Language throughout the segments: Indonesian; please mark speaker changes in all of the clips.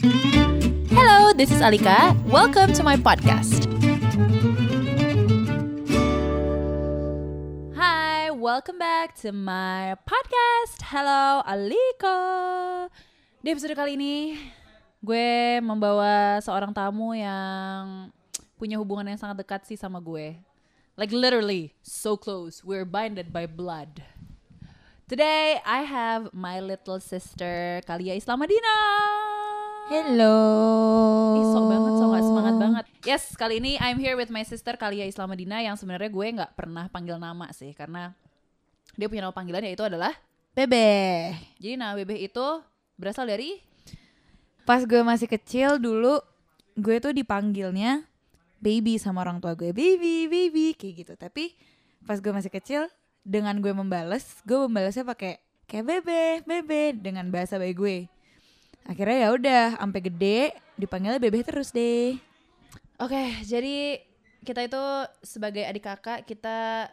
Speaker 1: Hello, this is Alika. Welcome to my podcast. Hi, welcome back to my podcast. Hello, Alika. Di episode kali ini, gue membawa seorang tamu yang punya hubungan yang sangat dekat sih sama gue. Like literally, so close. We're binded by blood. Today, I have my little sister, Kalia Islamadina.
Speaker 2: Hello.
Speaker 1: Ih, sok banget, sok gak semangat banget. Yes, kali ini I'm here with my sister Kalia Islamadina yang sebenarnya gue nggak pernah panggil nama sih karena dia punya nama panggilan yaitu adalah
Speaker 2: Bebe.
Speaker 1: jadi nama Bebe itu berasal dari
Speaker 2: Pas gue masih kecil dulu, gue tuh dipanggilnya baby sama orang tua gue. Baby, baby kayak gitu. Tapi pas gue masih kecil, dengan gue membales, gue membalasnya pakai kayak bebe, bebe dengan bahasa bayi gue. Akhirnya ya udah, sampai gede dipanggilnya bebe terus deh.
Speaker 1: Oke, jadi kita itu sebagai adik kakak kita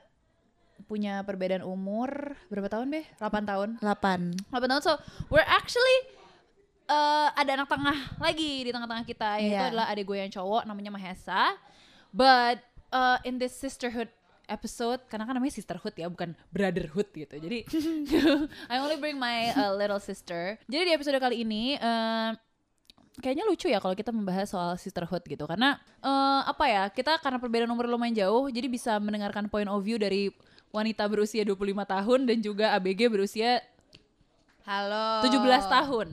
Speaker 1: punya perbedaan umur berapa tahun Be? 8 tahun.
Speaker 2: 8.
Speaker 1: 8 tahun so we're actually uh, ada anak tengah lagi di tengah-tengah kita yaitu
Speaker 2: Iya.
Speaker 1: adalah adik gue yang cowok namanya Mahesa but uh, in this sisterhood episode karena kan namanya sisterhood ya bukan brotherhood gitu jadi I only bring my uh, little sister jadi di episode kali ini uh, kayaknya lucu ya kalau kita membahas soal sisterhood gitu karena eh, apa ya kita karena perbedaan umur lumayan jauh jadi bisa mendengarkan point of view dari wanita berusia 25 tahun dan juga ABG berusia
Speaker 2: Halo.
Speaker 1: 17 tahun.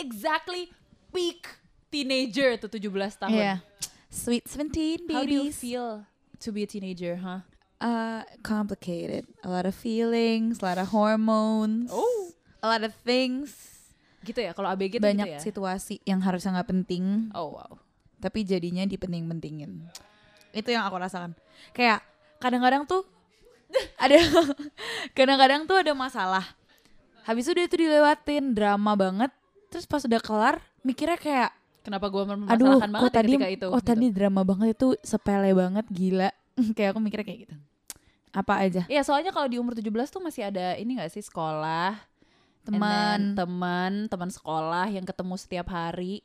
Speaker 1: Exactly peak teenager tuh 17 tahun.
Speaker 2: Iya. Sweet 17
Speaker 1: How do you
Speaker 2: babies.
Speaker 1: feel to be a teenager, huh?
Speaker 2: Uh, complicated. A lot of feelings, a lot of hormones.
Speaker 1: Oh.
Speaker 2: A lot of things.
Speaker 1: Gitu ya kalau ABG
Speaker 2: banyak
Speaker 1: gitu ya.
Speaker 2: situasi yang harusnya nggak penting
Speaker 1: Oh wow.
Speaker 2: tapi jadinya dipenting-pentingin itu yang aku rasakan kayak kadang-kadang tuh ada kadang-kadang tuh ada masalah habis itu dia tuh dilewatin drama banget terus pas udah kelar mikirnya kayak
Speaker 1: Kenapa gua
Speaker 2: aduh
Speaker 1: mempermasalahkan
Speaker 2: kok
Speaker 1: banget ya
Speaker 2: tadi
Speaker 1: ketika itu?
Speaker 2: oh
Speaker 1: gitu.
Speaker 2: tadi drama banget itu sepele banget gila kayak aku mikirnya kayak gitu apa aja
Speaker 1: Iya, soalnya kalau di umur 17 tuh masih ada ini gak sih sekolah,
Speaker 2: teman
Speaker 1: teman, teman sekolah yang ketemu setiap hari,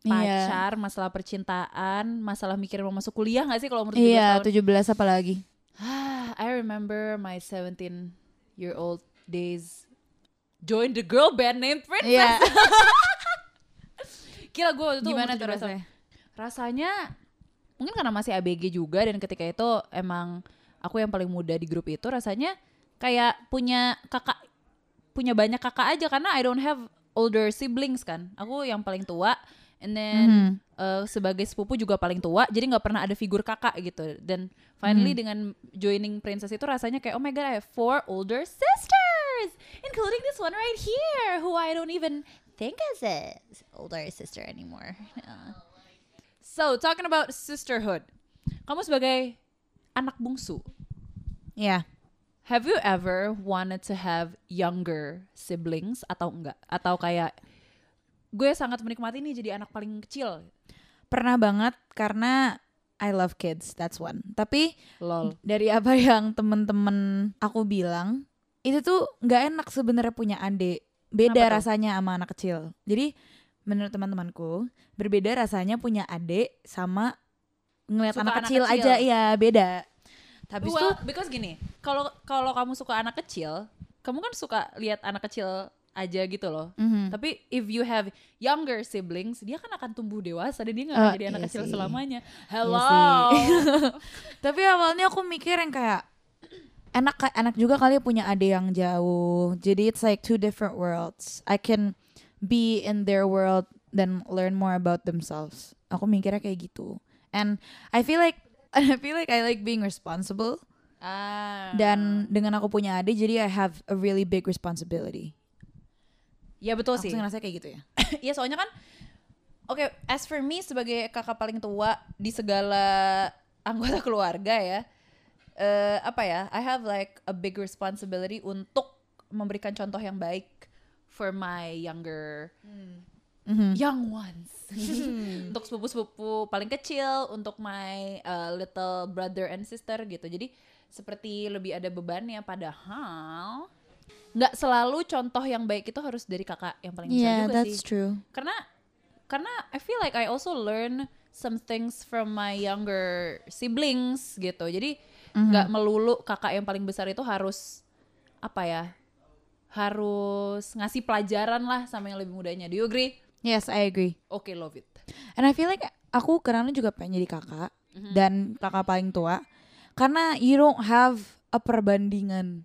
Speaker 2: Iya.
Speaker 1: pacar, masalah percintaan, masalah mikirin mau masuk kuliah gak sih kalau umur 17
Speaker 2: iya
Speaker 1: tahun?
Speaker 2: 17 apa lagi
Speaker 1: I remember my 17 year old days join the girl band named Princess.
Speaker 2: iya
Speaker 1: Gila gue waktu itu
Speaker 2: gimana tuh
Speaker 1: 17 tahun.
Speaker 2: rasanya
Speaker 1: Rasanya mungkin karena masih ABG juga dan ketika itu emang aku yang paling muda di grup itu rasanya kayak punya kakak punya banyak kakak aja karena I don't have older siblings kan. Aku yang paling tua and then
Speaker 2: Mhm.
Speaker 1: uh, sebagai sepupu juga paling tua jadi nggak pernah ada figur kakak gitu dan finally
Speaker 2: Hmm.
Speaker 1: dengan joining princess itu rasanya kayak oh my god I have four older sisters including this one right here who I don't even think as a older sister anymore so talking about sisterhood kamu sebagai anak bungsu
Speaker 2: Iya.
Speaker 1: have you ever wanted to have younger siblings atau enggak atau kayak gue sangat menikmati nih jadi anak paling kecil
Speaker 2: Pernah banget karena I love kids, that's one. Tapi
Speaker 1: lol
Speaker 2: dari apa yang temen-temen aku bilang, itu tuh nggak enak sebenarnya punya adik. Beda
Speaker 1: Kenapa tuh?
Speaker 2: rasanya sama anak kecil. Jadi menurut teman-temanku berbeda rasanya punya adik sama ngeliat anak,
Speaker 1: anak
Speaker 2: kecil,
Speaker 1: kecil.
Speaker 2: aja ya beda. Habis
Speaker 1: well,
Speaker 2: tuh
Speaker 1: because gini, kalau kalau kamu suka anak kecil, kamu kan suka lihat anak kecil aja gitu loh.
Speaker 2: mhm.
Speaker 1: Tapi if you have younger siblings, dia kan akan tumbuh dewasa dan dia nggak
Speaker 2: Oh,
Speaker 1: akan jadi anak
Speaker 2: iya
Speaker 1: kecil
Speaker 2: sih.
Speaker 1: selamanya.
Speaker 2: Iya
Speaker 1: Hello.
Speaker 2: sih. Tapi awalnya aku mikir yang kayak enak enak juga kali punya adik yang jauh. Jadi it's like two different worlds. I can be in their world then learn more about themselves. Aku mikirnya kayak gitu. And I feel like I feel like I like being responsible.
Speaker 1: ah.
Speaker 2: Dan dengan aku punya adik jadi I have a really big responsibility.
Speaker 1: ya betul
Speaker 2: Aku
Speaker 1: sih.
Speaker 2: ngerasa kayak gitu ya.
Speaker 1: Iya soalnya kan Oke, as for me sebagai kakak paling tua di segala anggota keluarga ya, eh apa ya? I have like a big responsibility untuk memberikan contoh yang baik for my younger
Speaker 2: Mhm.
Speaker 1: young ones. untuk sepupu-sepupu paling kecil, untuk my uh, little brother and sister gitu. Jadi seperti lebih ada bebannya padahal nggak selalu contoh yang baik itu harus dari kakak yang paling besar
Speaker 2: Yeah,
Speaker 1: juga
Speaker 2: that's
Speaker 1: sih.
Speaker 2: true.
Speaker 1: Karena karena I feel like I also learn some things from my younger siblings gitu. Jadi
Speaker 2: Mhm.
Speaker 1: nggak melulu kakak yang paling besar itu harus apa ya? Harus ngasih pelajaran lah sama yang lebih mudanya. Do you agree?
Speaker 2: Yes, I agree.
Speaker 1: Oke, love it.
Speaker 2: And I feel like aku karena juga pengen jadi kakak
Speaker 1: Mhm.
Speaker 2: dan kakak paling tua. Karena you don't have a perbandingan.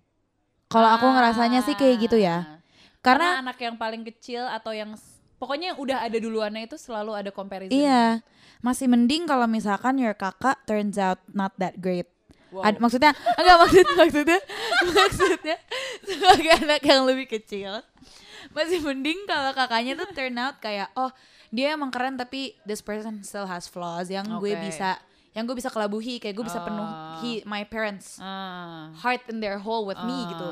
Speaker 2: Kalau aku ngerasanya sih kayak gitu ya.
Speaker 1: Ah.
Speaker 2: Karena,
Speaker 1: anak yang paling kecil atau yang pokoknya yang udah ada duluannya itu selalu ada comparison.
Speaker 2: iya, masih mending kalau misalkan your kakak turns out not that great.
Speaker 1: Wow.
Speaker 2: Ad- maksudnya enggak maksud maksudnya maksudnya sebagai anak yang lebih kecil masih mending kalau kakaknya tuh turn out kayak oh dia emang keren tapi this person still has flaws yang gue
Speaker 1: Oke.
Speaker 2: bisa yang gue bisa kelabuhi kayak gue bisa
Speaker 1: Ah.
Speaker 2: penuhi my parents
Speaker 1: Ah.
Speaker 2: heart in their hole with me
Speaker 1: Ah,
Speaker 2: gitu.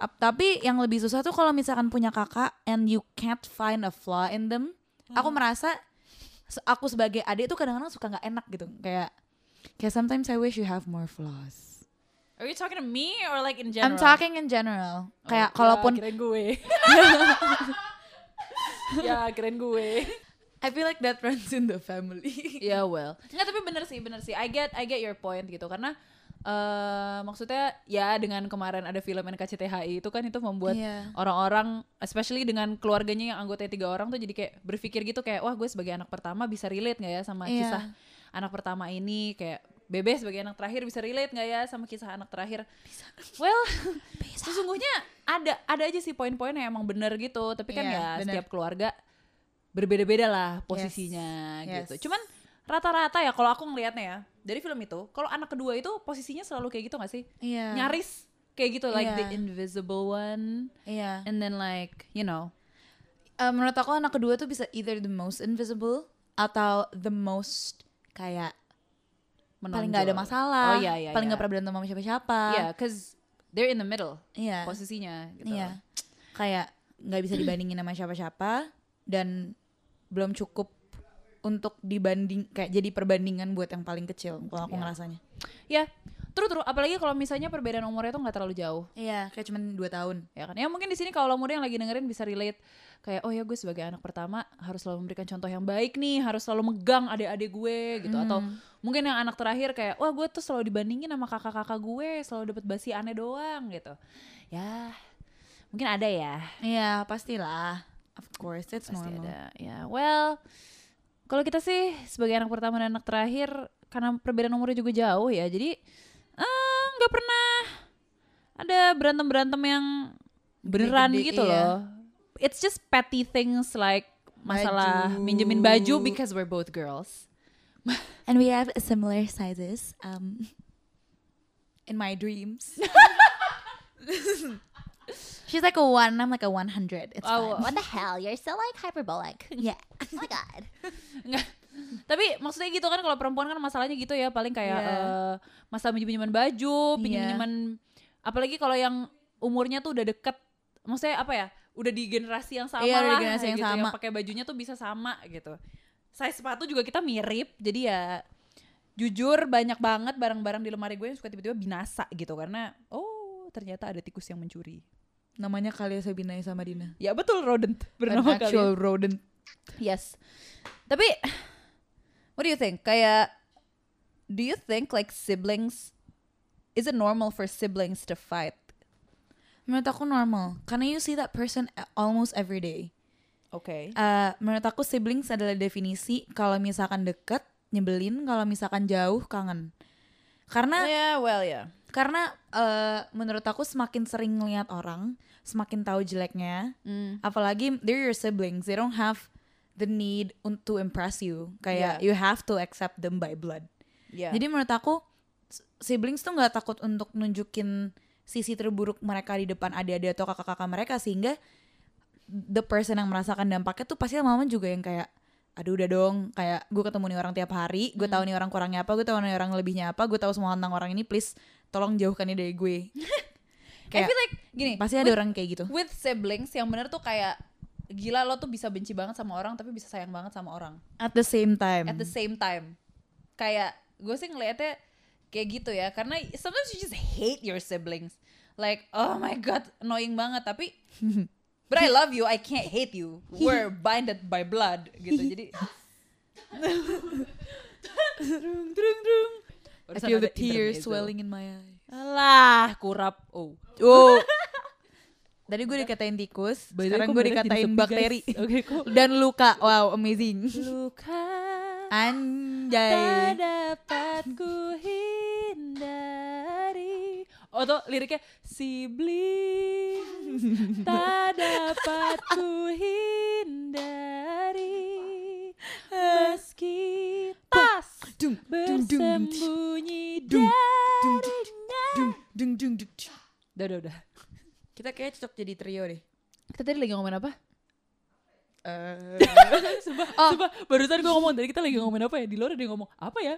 Speaker 2: Ap- tapi yang lebih susah tuh kalau misalkan punya kakak and you can't find a flaw in them aku merasa se- aku sebagai adik tuh kadang-kadang suka nggak enak gitu kayak kayak sometimes I wish you have more flaws
Speaker 1: Are you talking to me or like in general?
Speaker 2: I'm talking in general.
Speaker 1: Oh,
Speaker 2: Kayak
Speaker 1: ya,
Speaker 2: kalaupun
Speaker 1: kirain gue. ya, kirain gue.
Speaker 2: I feel like that runs in the family.
Speaker 1: Ya well. Enggak tapi bener sih, bener sih. I get I get your point gitu karena eh maksudnya ya dengan kemarin ada film NKCTHI itu kan itu membuat
Speaker 2: Iya.
Speaker 1: orang-orang especially dengan keluarganya yang anggotanya tiga orang tuh jadi kayak berpikir gitu kayak wah gue sebagai anak pertama bisa relate nggak ya sama
Speaker 2: Iya.
Speaker 1: kisah anak pertama ini kayak Bebe sebagai anak terakhir bisa relate nggak ya sama kisah anak terakhir? Well, sesungguhnya ada ada aja sih poin-poin yang emang bener gitu. Tapi kan
Speaker 2: Iya,
Speaker 1: ya
Speaker 2: bener.
Speaker 1: setiap keluarga berbeda-beda lah posisinya
Speaker 2: Yes.
Speaker 1: gitu. Cuman rata-rata ya kalau aku ngelihatnya ya dari film itu, kalau anak kedua itu posisinya selalu kayak gitu gak sih?
Speaker 2: Iya.
Speaker 1: Nyaris kayak gitu like the
Speaker 2: Iya.
Speaker 1: invisible one
Speaker 2: Iya.
Speaker 1: and then like you know
Speaker 2: Eh, menurut aku anak kedua tuh bisa either the most invisible atau the most kayak paling nggak ada
Speaker 1: menonjol.
Speaker 2: masalah.
Speaker 1: Oh iya iya.
Speaker 2: paling
Speaker 1: iya.
Speaker 2: nggak pernah berantem sama siapa-siapa.
Speaker 1: Iya, cause they're in the middle
Speaker 2: Iya.
Speaker 1: posisinya gitu.
Speaker 2: Iya. Kayak nggak bisa dibandingin sama siapa-siapa dan belum cukup untuk dibanding kayak jadi perbandingan buat yang paling kecil kalau aku
Speaker 1: Iya.
Speaker 2: ngerasanya.
Speaker 1: Ya, terus terus apalagi kalau misalnya perbedaan umurnya tuh nggak terlalu jauh.
Speaker 2: Iya, kayak cuman dua tahun.
Speaker 1: ya kan ya mungkin di sini kalau muda yang lagi dengerin bisa relate kayak oh ya gue sebagai anak pertama harus selalu memberikan contoh yang baik nih harus selalu megang adik-adik gue gitu atau mungkin yang anak terakhir kayak wah gue tuh selalu dibandingin sama kakak-kakak gue selalu dapat basi aneh doang gitu ya mungkin ada ya
Speaker 2: Iya, pastilah. Of course, it's
Speaker 1: pasti
Speaker 2: normal.
Speaker 1: ada ya well kalau kita sih sebagai anak pertama dan anak terakhir karena perbedaan umurnya juga jauh ya jadi nggak pernah ada berantem berantem yang beneran
Speaker 2: Gede-gede,
Speaker 1: gitu
Speaker 2: iya.
Speaker 1: loh it's just petty things like masalah
Speaker 2: Baju.
Speaker 1: minjemin baju because we're both girls
Speaker 2: And we have similar sizes um in my dreams. She's like a one, I'm like a 100. It's
Speaker 1: Oh,
Speaker 2: fine.
Speaker 3: What the hell? You're so like hyperbolic.
Speaker 2: Yeah.
Speaker 3: Oh my god.
Speaker 1: Tapi maksudnya gitu kan kalau perempuan kan masalahnya gitu ya paling kayak
Speaker 2: Iya.
Speaker 1: eh, masalah minjem minjeman baju
Speaker 2: Iya.
Speaker 1: pinjaman apalagi kalau yang umurnya tuh udah deket maksudnya apa ya udah di generasi yang sama
Speaker 2: Iya, udah di
Speaker 1: lah
Speaker 2: generasi yang
Speaker 1: gitu,
Speaker 2: sama.
Speaker 1: pakai bajunya tuh bisa sama gitu size sepatu juga kita mirip jadi ya jujur banyak banget barang-barang di lemari gue yang suka tiba-tiba binasa gitu karena oh ternyata ada tikus yang mencuri
Speaker 2: Namanya Kalia Sabina sama Dina.
Speaker 1: ya betul rodent bernama
Speaker 2: An actual
Speaker 1: kalian
Speaker 2: rodent.
Speaker 1: Yes. Tapi what do you think? Kayak do you think like siblings is it normal for siblings to fight?
Speaker 2: Menurut aku normal. Karena you see that person almost every day.
Speaker 1: Oke.
Speaker 2: Eh, menurut aku siblings adalah definisi kalau misalkan deket, nyebelin, kalau misalkan jauh, kangen. Karena
Speaker 1: Yeah, well yeah.
Speaker 2: karena eh, menurut aku semakin sering ngeliat orang, semakin tahu jeleknya.
Speaker 1: Mm.
Speaker 2: Apalagi they're your siblings, they don't have the need to impress you. Kayak
Speaker 1: Yeah.
Speaker 2: you have to accept them by blood.
Speaker 1: Yeah.
Speaker 2: Jadi menurut aku siblings tuh nggak takut untuk nunjukin sisi terburuk mereka di depan adik-adik atau kakak-kakak mereka sehingga the person yang merasakan dampaknya tuh pasti lama-lama juga yang kayak aduh udah dong kayak gue ketemu nih orang tiap hari gue tahu nih orang kurangnya apa gue tahu nih orang lebihnya apa gue tahu semua tentang orang ini please tolong jauhkan dia dari gue
Speaker 1: I
Speaker 2: kayak
Speaker 1: feel like gini,
Speaker 2: pasti ada
Speaker 1: with,
Speaker 2: orang kayak gitu
Speaker 1: with siblings yang bener tuh kayak gila lo tuh bisa benci banget sama orang tapi bisa sayang banget sama orang
Speaker 2: at the same time
Speaker 1: at the same time. Kayak gue sih ngeliatnya kayak gitu ya karena sometimes you just hate your siblings. Like oh my god annoying banget tapi But I love you, I can't hate you. We're binded by blood gitu. Jadi Drung, drung, drung.
Speaker 2: I feel the tears swelling in my eye.
Speaker 1: Alah, kurap. Oh.
Speaker 2: Oh. Tadi gue dikatain tikus,
Speaker 1: By
Speaker 2: sekarang gue dikatain bakteri.
Speaker 1: Oke, kok.
Speaker 2: Dan luka. Wow, amazing.
Speaker 1: Luka
Speaker 2: Anjay.
Speaker 1: tak dapat ku hindari. Oh tuh liriknya sibling tak dapat ku hindari meski
Speaker 2: dung,
Speaker 1: bersembunyi
Speaker 2: dung, dung,
Speaker 1: darinya.
Speaker 2: dung, dung, dung.
Speaker 1: Udah, udah, udah.
Speaker 2: Kita kayak cocok jadi trio deh.
Speaker 1: Kita tadi lagi ngomongin apa?
Speaker 2: Eh,
Speaker 1: Sumpah, sumpah, barusan gue ngomong tadi kita lagi ngomongin apa ya? Di luar ada yang ngomong apa ya?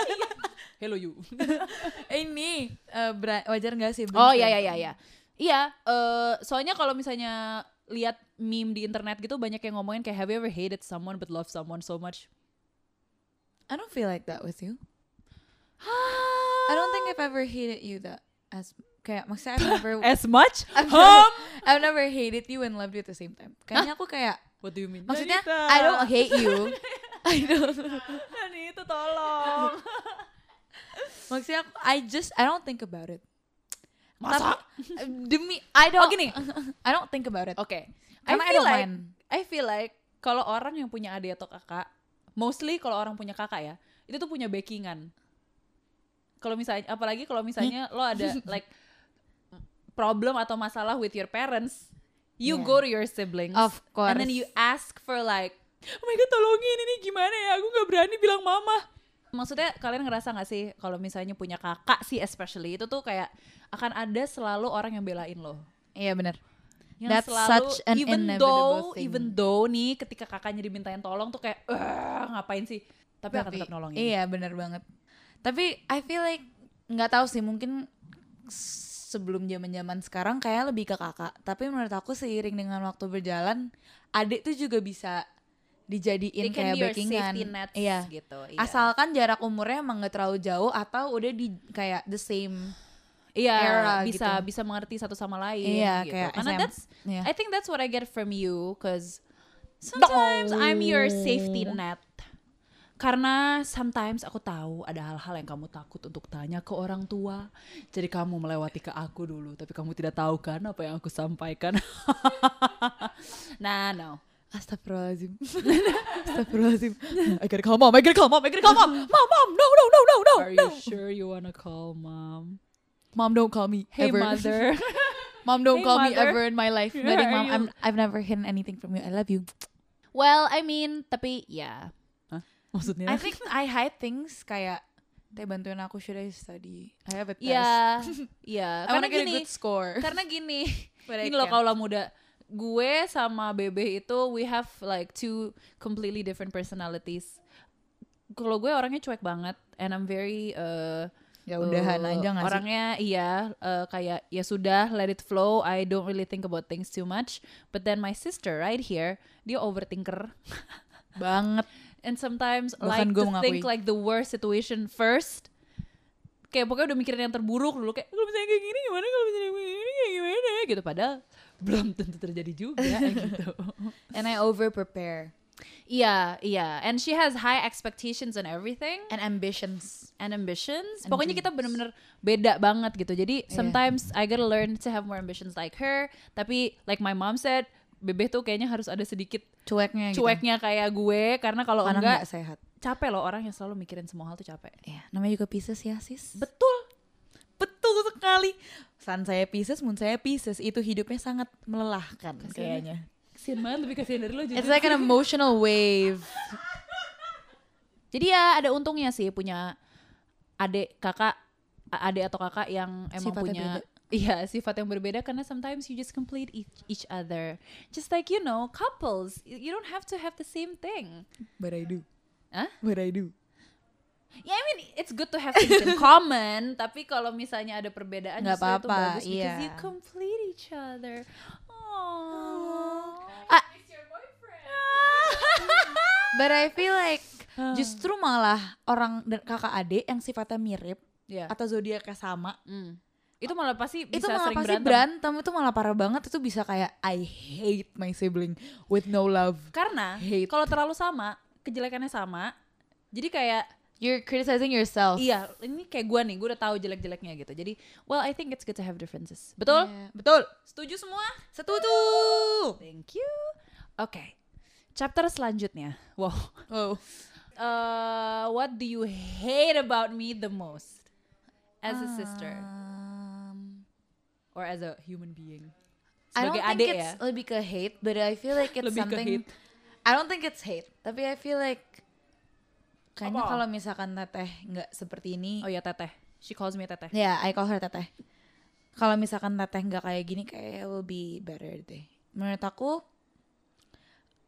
Speaker 1: Hello you.
Speaker 2: ini eh, bera- wajar gak sih?
Speaker 1: Oh iya iya iya iya. Iya, eh soalnya kalau misalnya lihat meme di internet gitu banyak yang ngomongin kayak have you ever hated someone but love someone so much?
Speaker 2: I don't feel like that with you. I don't think I've ever hated you that as kayak maksudnya I've never
Speaker 1: as much?
Speaker 2: I've never, I've never hated you and loved you at the same time. Kayaknya aku kayak
Speaker 1: What do you mean?
Speaker 2: maksudnya
Speaker 1: Danita.
Speaker 2: I don't hate you. I don't.
Speaker 1: Danita tolong.
Speaker 2: Maksudnya aku, I just I don't think about it.
Speaker 1: Masa?
Speaker 2: Tapi, demi I don't.
Speaker 1: Oh, gini.
Speaker 2: I don't think about it.
Speaker 1: Oke. I
Speaker 2: Karena I
Speaker 1: feel
Speaker 2: don't
Speaker 1: like
Speaker 2: mind.
Speaker 1: I feel like kalau orang yang punya adik atau kakak, mostly kalau orang punya kakak ya, itu tuh punya backingan. Kalau misalnya apalagi kalau misalnya lo ada like problem atau masalah with your parents, you
Speaker 2: Yeah.
Speaker 1: go to your siblings.
Speaker 2: Of course.
Speaker 1: And then you ask for like, oh my god tolongin ini gimana ya, aku nggak berani bilang mama. Maksudnya kalian ngerasa gak sih kalau misalnya punya kakak sih especially itu tuh kayak akan ada selalu orang yang belain lo
Speaker 2: Iya benar.
Speaker 1: yang
Speaker 2: That's
Speaker 1: selalu
Speaker 2: such an
Speaker 1: even though
Speaker 2: thing.
Speaker 1: even though nih ketika kakaknya dimintain tolong tuh kayak "Eh, ngapain sih tapi, akan tetap nolongin
Speaker 2: Iya benar banget. Tapi I feel like nggak tahu sih mungkin sebelum zaman zaman sekarang kayak lebih ke kakak. Tapi menurut aku seiring dengan waktu berjalan, adik tuh juga bisa dijadiin kayak backingan.
Speaker 1: nets
Speaker 2: Iya.
Speaker 1: gitu iya.
Speaker 2: Asalkan jarak umurnya emang gak terlalu jauh atau udah di kayak the same.
Speaker 1: iya
Speaker 2: era
Speaker 1: bisa
Speaker 2: gitu.
Speaker 1: bisa mengerti satu sama lain
Speaker 2: Iya,
Speaker 1: gitu
Speaker 2: kayak
Speaker 1: karena
Speaker 2: SM.
Speaker 1: that's
Speaker 2: Iya.
Speaker 1: I think that's what I get from you cause sometimes I'm your safety
Speaker 2: No.
Speaker 1: net karena sometimes aku tahu ada hal-hal yang kamu takut untuk tanya ke orang tua jadi kamu melewati ke aku dulu tapi kamu tidak tahu kan apa yang aku sampaikan nah no
Speaker 2: Astagfirullahaladzim. Astagfirullahaladzim. I gotta call mom. I gotta call mom. I gotta call mom. Mom, mom, no, no, no, no, no.
Speaker 1: Are you sure you wanna call mom?
Speaker 2: Mom, don't call me.
Speaker 1: Hey
Speaker 2: ever.
Speaker 1: mother.
Speaker 2: Mom, don't
Speaker 1: Hey,
Speaker 2: call me
Speaker 1: mother.
Speaker 2: ever in my life.
Speaker 1: Where
Speaker 2: Nothing, mom. I'm, I've never hidden anything from you. I love you.
Speaker 1: well, I mean, tapi ya. Maksudnya?
Speaker 2: I think I hide things kayak Teh bantuin aku should I study? I have a test.
Speaker 1: Iya, iya.
Speaker 2: I wanna
Speaker 1: Karena
Speaker 2: get a
Speaker 1: gini,
Speaker 2: good score.
Speaker 1: karena gini.
Speaker 2: But I
Speaker 1: Gini loh kalau muda. Gue sama Bebe itu we have like two completely different personalities. Kalau gue orangnya cuek banget and I'm very uh,
Speaker 2: Ya udahan
Speaker 1: uh,
Speaker 2: aja gak sih?
Speaker 1: Orangnya iya uh, kayak ya sudah let it flow. I don't really think about things too much. But then my sister right here, dia overthinker.
Speaker 2: Banget.
Speaker 1: And sometimes
Speaker 2: Bahkan
Speaker 1: like to think like the worst situation first. Kayak pokoknya udah mikirin yang terburuk dulu kayak kalau misalnya kayak gini gimana kalau misalnya kayak gini kayak gimana gitu padahal belum tentu terjadi juga gitu.
Speaker 2: And I over prepare.
Speaker 1: Iya, iya. And she has high expectations and everything
Speaker 2: And ambitions.
Speaker 1: and ambitions.
Speaker 2: And
Speaker 1: Pokoknya kita
Speaker 2: dreams.
Speaker 1: bener-bener beda banget gitu. Jadi
Speaker 2: Iya.
Speaker 1: sometimes I gotta learn to have more ambitions like her. Tapi like my mom said, Bebe tuh kayaknya harus ada sedikit
Speaker 2: Cueknya gitu.
Speaker 1: cueknya kayak gue karena kalau enggak
Speaker 2: nggak sehat.
Speaker 1: capek loh orang yang selalu mikirin semua hal tuh capek.
Speaker 2: Ya, namanya juga Pisces ya, sis.
Speaker 1: Betul.
Speaker 2: Betul sekali. Sun saya Pisces, moon saya Pisces. Itu hidupnya sangat melelahkan kayaknya.
Speaker 1: Kasian banget lebih kasihan dari lo jujur.
Speaker 2: It's like an emotional wave.
Speaker 1: Jadi ya ada untungnya sih punya adik kakak adik atau kakak yang emang
Speaker 2: Sifatnya
Speaker 1: punya
Speaker 2: beda.
Speaker 1: Iya sifat yang berbeda karena sometimes you just complete each, each other. Just like you know couples, you don't have to have the same thing.
Speaker 2: But I do.
Speaker 1: Hah?
Speaker 2: But I do.
Speaker 1: Ya I mean it's good to have things in common, tapi kalau misalnya ada perbedaan
Speaker 2: Nggak
Speaker 1: justru itu
Speaker 2: apa-apa,
Speaker 1: bagus because
Speaker 2: iya.
Speaker 1: you complete each other. Aww.
Speaker 2: Ah. But I feel like
Speaker 1: Ah.
Speaker 2: justru malah orang dan kakak adik yang sifatnya mirip
Speaker 1: Ya.
Speaker 2: atau zodiaknya sama
Speaker 1: Mm. Itu malah pasti bisa
Speaker 2: itu malah
Speaker 1: sering
Speaker 2: pasti
Speaker 1: berantem.
Speaker 2: berantem. itu malah parah banget itu bisa kayak I hate my sibling with no love
Speaker 1: Karena kalau terlalu sama, kejelekannya sama. Jadi kayak
Speaker 2: you're criticizing yourself
Speaker 1: iya, ini kayak gua nih, gua udah tahu jelek-jeleknya gitu. Jadi, well I think it's good to have differences. Betul?
Speaker 2: Iya, betul
Speaker 1: Setuju semua?
Speaker 2: setuju
Speaker 1: Thank you. Oke. Chapter selanjutnya. Wow.
Speaker 2: wow
Speaker 1: Uh, what do you hate about me the most as a sister
Speaker 2: Um,
Speaker 1: or as a human being?
Speaker 2: I don't
Speaker 1: Sebagai
Speaker 2: think
Speaker 1: adik
Speaker 2: it's
Speaker 1: ya.
Speaker 2: lebih ke hate, but I feel like it's
Speaker 1: Lebih ke
Speaker 2: something.
Speaker 1: hate.
Speaker 2: I don't think it's hate, tapi I feel like kayaknya kalau misalkan teteh nggak seperti ini,
Speaker 1: Oh ya teteh. She calls me teteh.
Speaker 2: ya I call her teteh. Kalau misalkan teteh nggak kayak gini, kayak will be better deh. Menurut aku,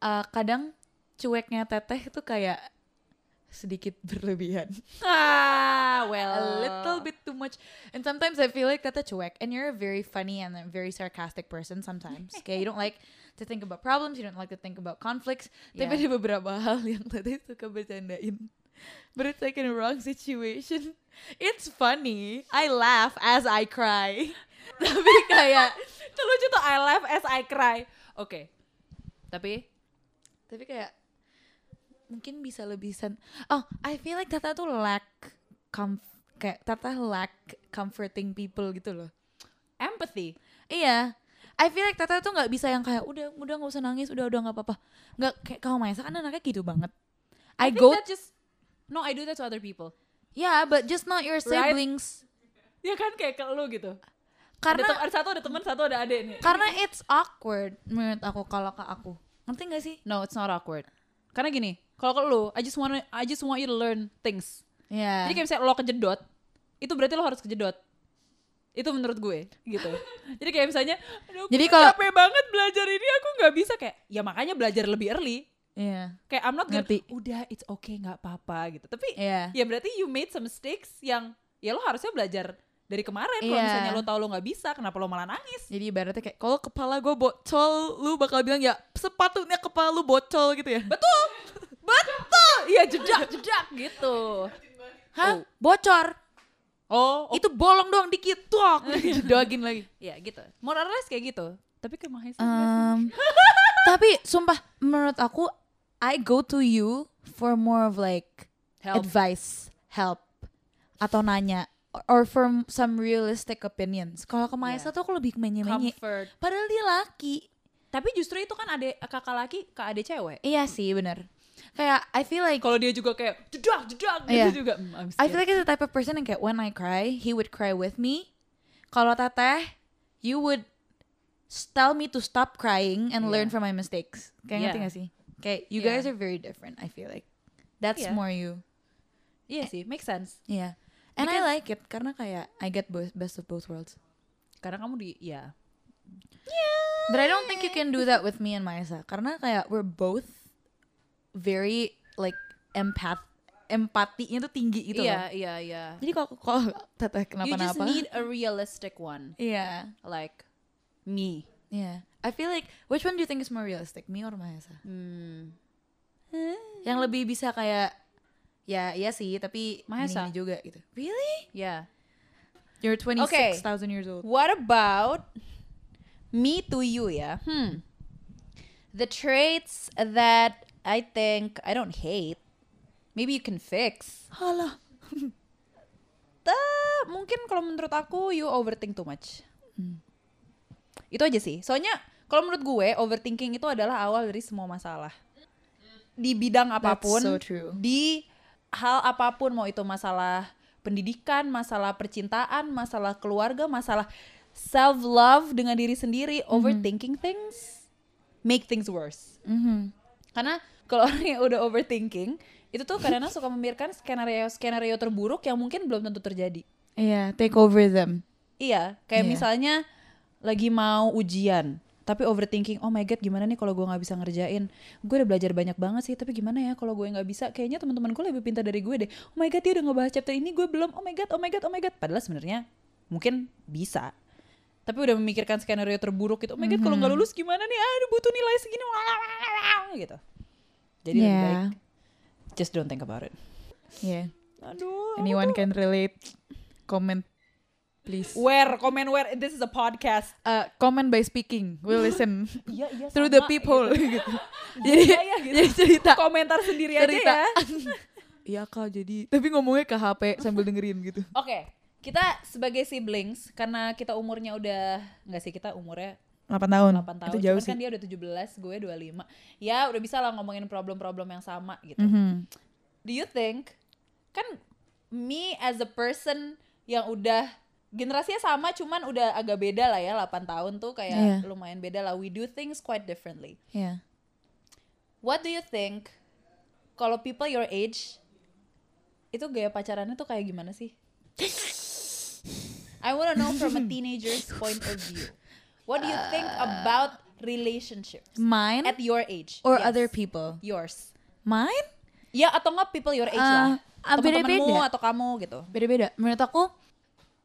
Speaker 2: uh, kadang cueknya teteh itu kayak sedikit berlebihan.
Speaker 1: Ah,
Speaker 2: a
Speaker 1: well.
Speaker 2: little bit too much. And sometimes I feel like that's a cuek. And you're a very funny and a very sarcastic person sometimes. Okay, you don't like to think about problems. You don't like to think about conflicts. Tapi
Speaker 1: Yeah.
Speaker 2: ada beberapa hal yang tadi suka bercandain. But it's like in a wrong situation. It's funny. I laugh as I cry. Tapi kayak,
Speaker 1: Itu lucu tuh I laugh as I cry. Oke. Tapi
Speaker 2: tapi kayak mungkin bisa lebih sen. Oh, I feel like Tata tuh lack comf kayak Tata lack comforting people gitu loh.
Speaker 1: empathy.
Speaker 2: Iya. I feel like Tata tuh nggak bisa yang kayak udah udah nggak usah nangis udah udah nggak apa-apa. Nggak kayak kamu Maisa kan anaknya gitu banget. I,
Speaker 1: think
Speaker 2: go
Speaker 1: that just No, I do that to other people.
Speaker 2: yeah but just not your
Speaker 1: Right?
Speaker 2: siblings.
Speaker 1: Ya kan kayak ke lu gitu.
Speaker 2: Karena
Speaker 1: ada, ada satu ada teman, satu ada adik nih.
Speaker 2: karena it's awkward menurut aku kalau ke aku. Ngerti gak sih?
Speaker 1: No, it's not awkward. Karena gini, kalau ke lu, I just want I just want you to learn things.
Speaker 2: Iya.
Speaker 1: Jadi kayak misalnya lo kejedot, itu berarti lo harus kejedot. Itu menurut gue gitu. Jadi kayak misalnya, aduh,
Speaker 2: Jadi kalau-
Speaker 1: capek banget belajar ini, aku nggak bisa kayak, ya makanya belajar lebih early.
Speaker 2: Iya.
Speaker 1: Kayak I'm not gonna, udah it's okay nggak apa-apa gitu. Tapi
Speaker 2: Iya.
Speaker 1: ya berarti you made some mistakes yang ya lo harusnya belajar dari kemarin. Kalau
Speaker 2: Iya.
Speaker 1: misalnya lo tahu lo nggak bisa, kenapa lo malah nangis?
Speaker 2: Jadi ibaratnya kayak kalau kepala gue bocol, lu bakal bilang ya sepatutnya kepala lu bocol gitu ya.
Speaker 1: Betul, betul. Iya jedak jedak gitu.
Speaker 2: Hah? Bocor.
Speaker 1: Oh, oh
Speaker 2: Itu bolong doang dikit tuh. Jedogin lagi.
Speaker 1: ya gitu. More or less kayak gitu. Tapi kayak Mahesa
Speaker 2: Um, tapi sumpah menurut aku I go to you for more of like
Speaker 1: Help.
Speaker 2: advice, help atau nanya or for some realistic opinions. Kalau ke Maesa
Speaker 1: Yeah.
Speaker 2: tuh aku lebih menye-menye. Padahal dia laki.
Speaker 1: Tapi justru itu kan ada kakak laki ke adik cewek.
Speaker 2: Iya sih bener. Kayak I feel like
Speaker 1: Kalau dia juga kayak jedak jedak gitu
Speaker 2: Iya.
Speaker 1: juga. mm,
Speaker 2: I feel like it's the type of person yang kayak when I cry, he would cry with me. Kalau teteh, you would tell me to stop crying and learn
Speaker 1: Yeah.
Speaker 2: from my mistakes. Kayak ngerti
Speaker 1: Yeah.
Speaker 2: gak sih? Kayak you
Speaker 1: Yeah.
Speaker 2: guys are very different. I feel like that's
Speaker 1: Yeah.
Speaker 2: more you.
Speaker 1: Iya sih, make sense.
Speaker 2: Yeah. And I
Speaker 1: Because-
Speaker 2: like it karena kayak I get both best of both worlds.
Speaker 1: Karena kamu di ya.
Speaker 2: But I don't think you can do that with me and Maisa karena kayak we're both very like empath empatinya tuh tinggi gitu
Speaker 1: Iya,
Speaker 2: loh.
Speaker 1: iya, iya.
Speaker 2: Jadi kalau kalau teteh
Speaker 1: You just
Speaker 2: kenapa-napa,
Speaker 1: need a realistic one,
Speaker 2: iya,
Speaker 1: like me.
Speaker 2: iya. I feel like which one do you think is more realistic, me or Maisa?
Speaker 1: Hmm.
Speaker 2: Yang lebih bisa kayak ya iya sih, tapi
Speaker 1: Mahesa.
Speaker 2: gini-gini juga gitu. Really?
Speaker 1: Yeah.
Speaker 2: You're
Speaker 1: Okay.
Speaker 2: 26,000 years old.
Speaker 1: What about me to you ya? Hmm. The traits that I think I don't hate, maybe you can fix.
Speaker 2: Halah.
Speaker 1: Ta- mungkin kalau menurut aku you overthink too much. Itu aja sih. Soalnya kalau menurut gue overthinking itu adalah awal dari semua masalah. Di bidang apa pun,
Speaker 2: so true.
Speaker 1: di hal apa pun mau itu masalah pendidikan, masalah percintaan, masalah keluarga, masalah self love dengan diri sendiri, overthinking things make things worse.
Speaker 2: Mhm.
Speaker 1: Karena kalau orang yang udah overthinking, itu tuh kadang-kadang suka memikirkan skenario skenario terburuk yang mungkin belum tentu terjadi.
Speaker 2: Iya, take over them.
Speaker 1: Iya, kayak
Speaker 2: Iya.
Speaker 1: misalnya lagi mau ujian, tapi overthinking, oh my god gimana nih kalau gue nggak bisa ngerjain? Gue udah belajar banyak banget sih, tapi gimana ya kalau gue nggak bisa? Kayaknya teman-teman gue lebih pintar dari gue deh. Oh my god dia udah ngebahas chapter ini, gue belum. Oh my god, oh my god, oh my god. Padahal sebenarnya mungkin bisa. Tapi udah memikirkan skenario terburuk gitu. Oh my god kalau nggak lulus gimana nih? Aduh butuh nilai segini. gitu. Jadi lebih
Speaker 2: Yeah.
Speaker 1: baik just don't think about it.
Speaker 2: Yeah.
Speaker 1: Aduh.
Speaker 2: Anyone can relate. Comment. please.
Speaker 1: Where? Comment where? This is a podcast.
Speaker 2: Uh, comment by speaking. We'll listen
Speaker 1: Iya, iya.
Speaker 2: through the
Speaker 1: sama,
Speaker 2: peephole
Speaker 1: gitu.
Speaker 2: gitu. jadi,
Speaker 1: Iya, iya, gitu.
Speaker 2: jadi cerita.
Speaker 1: Komentar sendiri
Speaker 2: cerita.
Speaker 1: aja ya.
Speaker 2: Iya kak jadi tapi ngomongnya ke HP sambil dengerin gitu.
Speaker 1: Oke, kita sebagai siblings karena kita umurnya udah nggak sih kita umurnya
Speaker 2: 8 tahun.
Speaker 1: 8 tahun.
Speaker 2: Itu jauh
Speaker 1: Cuman
Speaker 2: sih.
Speaker 1: kan dia udah 17, gue 25. Ya, udah bisa lah ngomongin problem-problem yang sama gitu.
Speaker 2: Mhm.
Speaker 1: Do you think kan me as a person yang udah generasinya sama cuman udah agak beda lah ya 8 tahun tuh kayak
Speaker 2: Iya.
Speaker 1: lumayan beda lah. We do things quite differently.
Speaker 2: Iya.
Speaker 1: What do you think kalau people your age itu gaya pacarannya tuh kayak gimana sih? I wanna know from a teenager's point of view. What do you think about relationships
Speaker 2: Mine
Speaker 1: at your age?
Speaker 2: or
Speaker 1: Yes.
Speaker 2: other people?
Speaker 1: Yours.
Speaker 2: Mine
Speaker 1: Ya atau nggak people your age
Speaker 2: Ah,
Speaker 1: lah.
Speaker 2: ah,
Speaker 1: Temen-temenmu
Speaker 2: beda-beda.
Speaker 1: atau kamu gitu.
Speaker 2: beda-beda. Menurut aku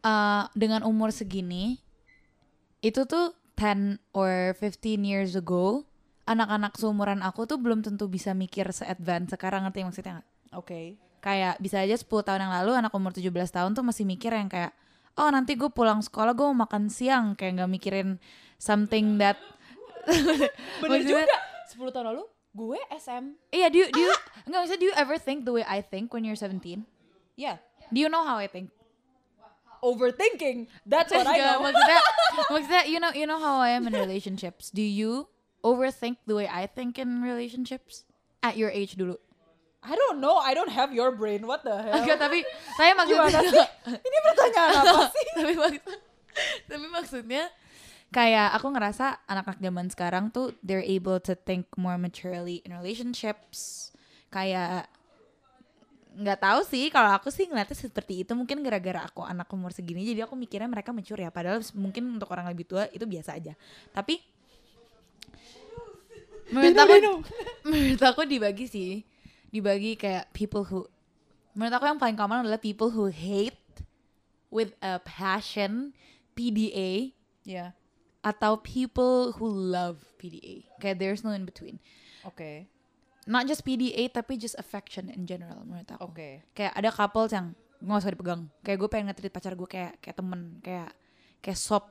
Speaker 2: uh, dengan umur segini itu tuh 10 or 15 years ago anak-anak seumuran aku tuh belum tentu bisa mikir se-advance sekarang ngerti maksudnya nggak?
Speaker 1: Oke.
Speaker 2: Kayak bisa aja 10 tahun yang lalu anak umur 17 tahun tuh masih mikir yang kayak oh nanti gue pulang sekolah gue mau makan siang kayak nggak mikirin something that
Speaker 1: Bener juga. 10 tahun lalu gue SM.
Speaker 2: Iya, do you, do you, nggak maksudnya do you ever think the way I think when you're 17?
Speaker 1: Ya.
Speaker 2: Do you know how I think?
Speaker 1: Overthinking. That's what I know.
Speaker 2: maksudnya, maksudnya you know you know how I am in relationships. Do you overthink the way I think in relationships at your age dulu?
Speaker 1: I don't know. I don't have your brain. What the hell?
Speaker 2: Enggak, tapi saya maksudnya
Speaker 1: Ini pertanyaan apa sih?
Speaker 2: tapi maksud, tapi maksudnya kayak aku ngerasa anak-anak zaman sekarang tuh they're able to think more maturely in relationships. Kayak nggak tahu sih kalau aku sih ngeliatnya seperti itu mungkin gara-gara aku anak umur segini jadi aku mikirnya mereka mature ya padahal mungkin untuk orang lebih tua itu biasa aja tapi menurut aku menurut aku dibagi sih dibagi kayak people who menurut aku yang paling common adalah people who hate with a passion PDA
Speaker 1: Ya.
Speaker 2: atau people who love PDA kayak there's no in between
Speaker 1: Oke.
Speaker 2: not just PDA tapi just affection in general menurut aku
Speaker 1: Oke.
Speaker 2: kayak ada couple yang nggak usah dipegang kayak gue pengen nge pacar gue kayak kayak temen kayak kayak sob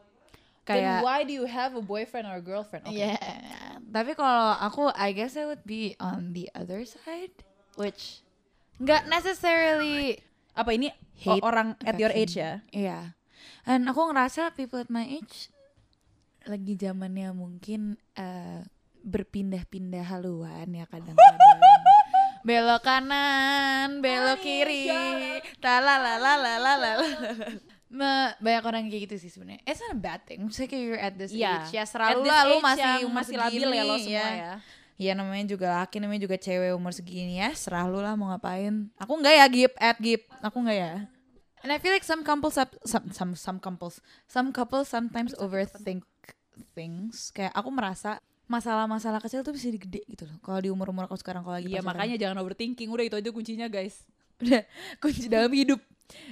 Speaker 1: Then
Speaker 2: kayak
Speaker 1: why do you have a boyfriend or a girlfriend? Oke.
Speaker 2: Yeah. Tapi kalau aku, I guess I would be on the other side, which nggak necessarily
Speaker 1: Apa ini
Speaker 2: Hate
Speaker 1: orang at your age ya?
Speaker 2: Iya. Dan aku ngerasa people at my age lagi zamannya mungkin eh, berpindah-pindah haluan ya kadang-kadang. belok kanan, belok kiri, talalalalalala. Ma- banyak orang kayak gitu sih sebenarnya. It's not a bad thing. Maksudnya kayak you're at this
Speaker 1: Iya.
Speaker 2: age. Ya selalu lah lu masih
Speaker 1: masih labil ya lo semua ya.
Speaker 2: Iya namanya juga laki, namanya juga cewek umur segini ya. Serah lu lah mau ngapain. Aku enggak ya Gip, at Gip. Aku enggak ya. And I feel like some couples have, some some some couples some couples sometimes overthink things. Kayak aku merasa masalah-masalah kecil tuh bisa digede gitu loh. Kalau di umur-umur aku sekarang kalau lagi
Speaker 1: Iya
Speaker 2: pacaran.
Speaker 1: makanya jangan overthinking. Udah itu aja kuncinya guys.
Speaker 2: udah kunci dalam hidup.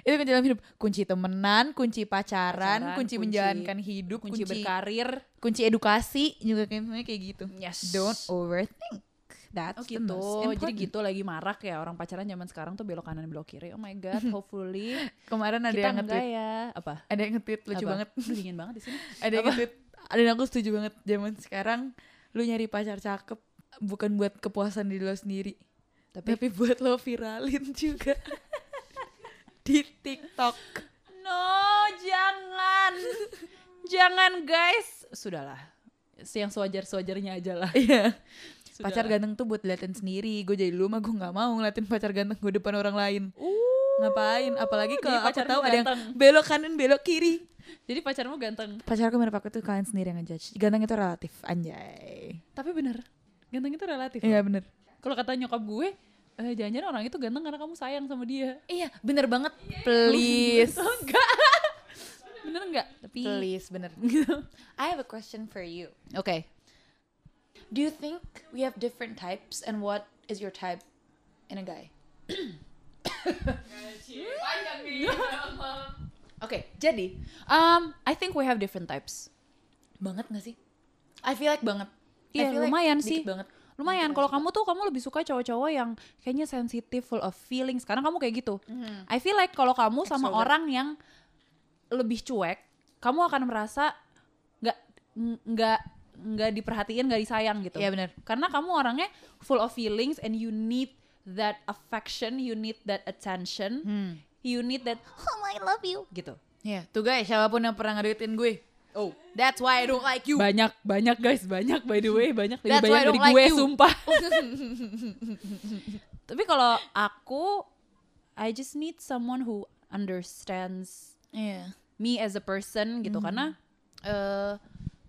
Speaker 2: Itu kunci dalam hidup. Kunci temenan, kunci pacaran,
Speaker 1: Pacaran,
Speaker 2: kunci,
Speaker 1: kunci-
Speaker 2: menjalankan hidup,
Speaker 1: Kunci,
Speaker 2: kunci,
Speaker 1: berkarir.
Speaker 2: kunci edukasi juga kayak kayak gitu.
Speaker 1: Yes.
Speaker 2: Don't overthink. That's
Speaker 1: Oh
Speaker 2: the
Speaker 1: gitu. Jadi gitu lagi marak ya orang pacaran zaman sekarang tuh belok kanan belok kiri. Oh my god, hopefully
Speaker 2: Kemarin ada
Speaker 1: kita
Speaker 2: yang nge-tweet,
Speaker 1: ya. Apa?
Speaker 2: ada yang nge-tweet lucu
Speaker 1: Apa?
Speaker 2: banget.
Speaker 1: Dingin banget di sini.
Speaker 2: Ada yang nge-tweet, dan aku setuju banget zaman sekarang lu nyari pacar cakep bukan buat kepuasan diri lo sendiri,
Speaker 1: Tapi,
Speaker 2: tapi buat lo viralin juga di TikTok.
Speaker 1: no, jangan. jangan guys. Sudahlah. Yang sewajar-sewajarnya aja lah.
Speaker 2: Iya.
Speaker 1: Sudahlah.
Speaker 2: Pacar ganteng tuh buat liatin sendiri. Gue jadi lu mah gue nggak mau ngeliatin pacar ganteng gue depan orang lain.
Speaker 1: Uh,
Speaker 2: Ngapain? Apalagi kalau aku tahu ada yang belok kanan belok kiri.
Speaker 1: Jadi pacarmu ganteng.
Speaker 2: Pacarku menurut aku tuh kalian sendiri yang ngejudge. Ganteng itu relatif, anjay.
Speaker 1: Tapi bener. Ganteng itu relatif.
Speaker 2: Iya bener.
Speaker 1: Kalau kata nyokap gue, eh, jangan-jangan orang itu ganteng karena kamu sayang sama dia.
Speaker 2: Iya bener banget. Please.
Speaker 1: enggak. Bener enggak? Tapi
Speaker 2: Please bener. I have a question for you.
Speaker 1: Oke.
Speaker 2: Do you think we have different types and what is your type in a guy?
Speaker 1: Oke, jadi um, I think we have different types.
Speaker 2: Banget gak sih? I feel like banget. I
Speaker 1: Iya,
Speaker 2: feel like
Speaker 1: lumayan
Speaker 2: dikit
Speaker 1: sih.
Speaker 2: banget.
Speaker 1: Lumayan. Kalau kamu tuh kamu lebih suka cowok-cowok yang kayaknya sensitif, full of feelings. Karena kamu kayak gitu. I feel like kalau kamu sama orang yang lebih cuek, kamu akan merasa nggak nggak nggak diperhatiin, nggak disayang gitu.
Speaker 2: Iya, benar.
Speaker 1: Karena kamu orangnya full of feelings and you need that affection, you need that attention,
Speaker 2: Hmm.
Speaker 1: you need that
Speaker 3: Oh, I love you.
Speaker 1: gitu.
Speaker 2: Ya, tuh guys, siapa pun yang pernah ngedeketin gue. Oh, that's why I don't like you.
Speaker 1: Banyak banyak guys, banyak by the way, banyak lebih
Speaker 2: That's
Speaker 1: banyak dari
Speaker 2: like
Speaker 1: gue
Speaker 2: you.
Speaker 1: sumpah. Tapi kalau aku I just need someone who understands
Speaker 2: Iya.
Speaker 1: me as a person gitu
Speaker 2: Hmm.
Speaker 1: karena uh,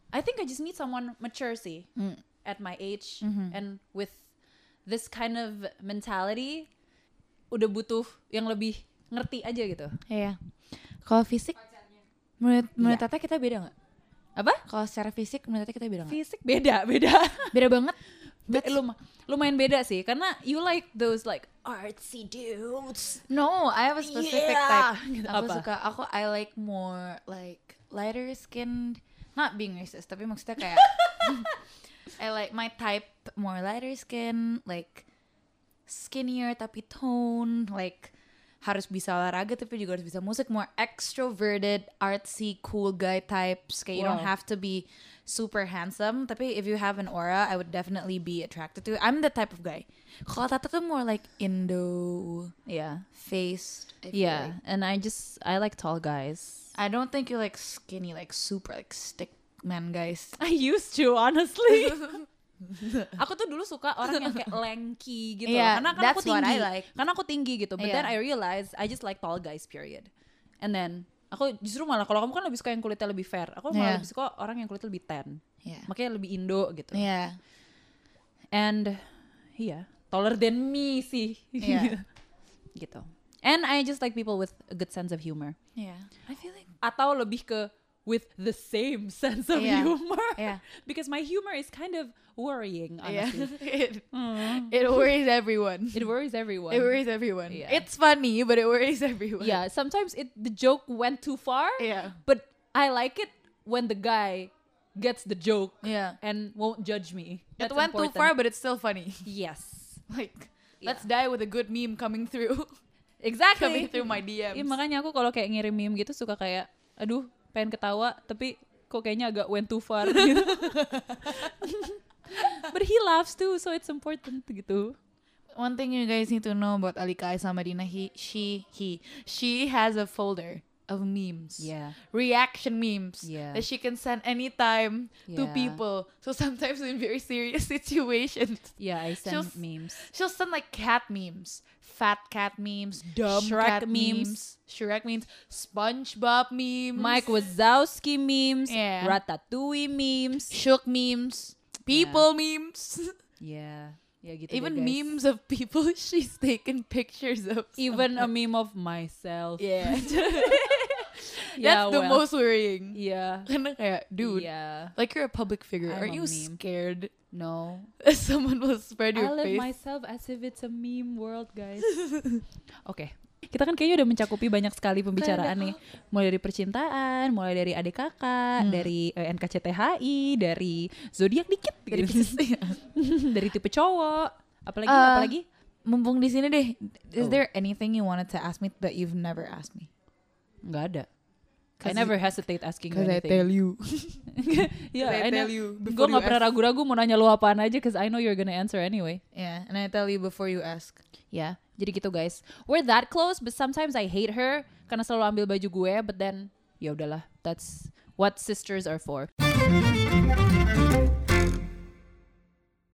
Speaker 1: I think I just need someone mature sih
Speaker 2: Hmm.
Speaker 1: at my age
Speaker 2: Mm-hmm.
Speaker 1: and with this kind of mentality udah butuh yang lebih ngerti aja gitu.
Speaker 2: Iya. Kalau fisik menurut menurut
Speaker 1: Iya.
Speaker 2: Tata kita beda nggak?
Speaker 1: Apa?
Speaker 2: Kalau secara fisik menurut Tata kita beda nggak?
Speaker 1: Fisik beda, beda.
Speaker 2: Beda banget.
Speaker 1: Be- lum- lumayan beda sih karena you like those like artsy dudes.
Speaker 2: No, I have a specific
Speaker 1: Yeah.
Speaker 2: type.
Speaker 1: Gitu,
Speaker 2: Aku
Speaker 1: apa?
Speaker 2: suka, aku I like more like lighter skinned. Not being racist, tapi maksudnya kayak I like my type more lighter skin, like skinnier tapi tone, like harus bisa olahraga tapi juga harus bisa musik, more extroverted, artsy, cool guy types. Kayak you don't have to be super handsome, tapi if you have an aura, I would definitely be attracted to. I'm the type of guy. Kalau Tata tuh more like Indo
Speaker 1: Yeah.
Speaker 2: faced.
Speaker 1: Yeah,
Speaker 2: like.
Speaker 1: and I just I like tall guys.
Speaker 2: I don't think you're like skinny, like super like stick man guys.
Speaker 1: I used to honestly. aku tuh dulu suka orang yang kayak lanky gitu.
Speaker 2: Yeah,
Speaker 1: karena kan aku tinggi
Speaker 2: like.
Speaker 1: karena aku tinggi gitu but then
Speaker 2: Yeah.
Speaker 1: I realized I just like tall guys period and then aku justru malah kalau kamu kan lebih suka yang kulitnya lebih fair aku malah
Speaker 2: Yeah.
Speaker 1: lebih suka orang yang kulitnya lebih tan
Speaker 2: Yeah.
Speaker 1: makanya lebih Indo gitu
Speaker 2: Yeah.
Speaker 1: and iya taller than me sih
Speaker 2: Yeah.
Speaker 1: gitu and I just like people with a good sense of humor
Speaker 2: Yeah. I feel like
Speaker 1: atau lebih ke with the same sense of
Speaker 2: Yeah.
Speaker 1: humor
Speaker 2: Yeah.
Speaker 1: because my humor is kind of worrying
Speaker 2: yeah.
Speaker 1: honestly
Speaker 2: it,
Speaker 1: Mm.
Speaker 2: it worries everyone.
Speaker 1: It worries everyone.
Speaker 2: It worries everyone.
Speaker 1: Yeah.
Speaker 2: It's funny, but it worries everyone.
Speaker 1: Yeah, sometimes it the joke went too far.
Speaker 2: Yeah.
Speaker 1: But I like it when the guy gets the joke
Speaker 2: Yeah.
Speaker 1: and won't judge me.
Speaker 2: It
Speaker 1: That's
Speaker 2: went too
Speaker 1: important.
Speaker 2: far, but it's still funny.
Speaker 1: yes.
Speaker 2: Like,
Speaker 1: Yeah.
Speaker 2: let's die with a good meme coming through,
Speaker 1: Exactly.
Speaker 2: coming through my DMs.
Speaker 1: Iya, makanya aku kalau kayak ngirim meme gitu suka kayak aduh, pengen ketawa tapi kok kayaknya agak went too far gitu. But he laughs too, so it's important gitu.
Speaker 2: One thing you guys need to know about Alika Aisa Madina, he, she, he, she has a folder of memes.
Speaker 1: Yeah.
Speaker 2: Reaction memes
Speaker 1: Yeah.
Speaker 2: that she can send anytime to people. So sometimes in very serious situations,
Speaker 1: Yeah, I send
Speaker 2: She'll
Speaker 1: memes.
Speaker 2: she'll send like cat memes, fat cat memes, dumb
Speaker 1: Shrek
Speaker 2: cat
Speaker 1: memes.
Speaker 2: memes, Shrek memes, SpongeBob memes,
Speaker 1: Mike Wazowski memes,
Speaker 2: Yeah.
Speaker 1: Ratatouille memes.
Speaker 2: Shook memes, people memes,
Speaker 1: Yeah. Ya gitu
Speaker 2: even memes of people she's taken pictures of.
Speaker 1: Even a meme of myself.
Speaker 2: yeah,
Speaker 1: Yeah,
Speaker 2: that's the
Speaker 1: well.
Speaker 2: most worrying.
Speaker 1: Yeah.
Speaker 2: Karena kayak, dude,
Speaker 1: Yeah.
Speaker 2: like you're a public figure.
Speaker 1: I'm
Speaker 2: Aren't
Speaker 1: a
Speaker 2: you
Speaker 1: meme.
Speaker 2: scared
Speaker 1: No.
Speaker 2: that someone will spread
Speaker 1: I
Speaker 2: your
Speaker 1: live
Speaker 2: face?
Speaker 1: myself as if it's a meme world, guys. Oke. Kita kan kayaknya udah mencakupi banyak sekali pembicaraan nih. Mulai dari percintaan, mulai dari adik kakak,
Speaker 2: Hmm.
Speaker 1: dari eh, NKCTHI, dari zodiak dikit
Speaker 2: Dari
Speaker 1: gitu.
Speaker 2: Pisces, iya.
Speaker 1: dari tipe cowok. Apalagi
Speaker 2: Uh,
Speaker 1: apalagi?
Speaker 2: Mumpung di sini deh, is
Speaker 1: Oh.
Speaker 2: there anything you wanted to ask me but you've never asked me?
Speaker 1: Nggak ada. I never hesitate asking you
Speaker 2: Because I
Speaker 1: anything.
Speaker 2: tell you.
Speaker 1: yeah,
Speaker 2: I
Speaker 1: I
Speaker 2: tell you
Speaker 1: Gue gak pernah
Speaker 2: ask.
Speaker 1: ragu-ragu mau nanya lu apaan aja Cause I know you're gonna answer anyway
Speaker 2: Yeah, and I tell you before you ask.
Speaker 1: Ya, jadi gitu guys We're that close But sometimes I hate her Karena selalu ambil baju gue But then, ya udahlah That's what sisters are for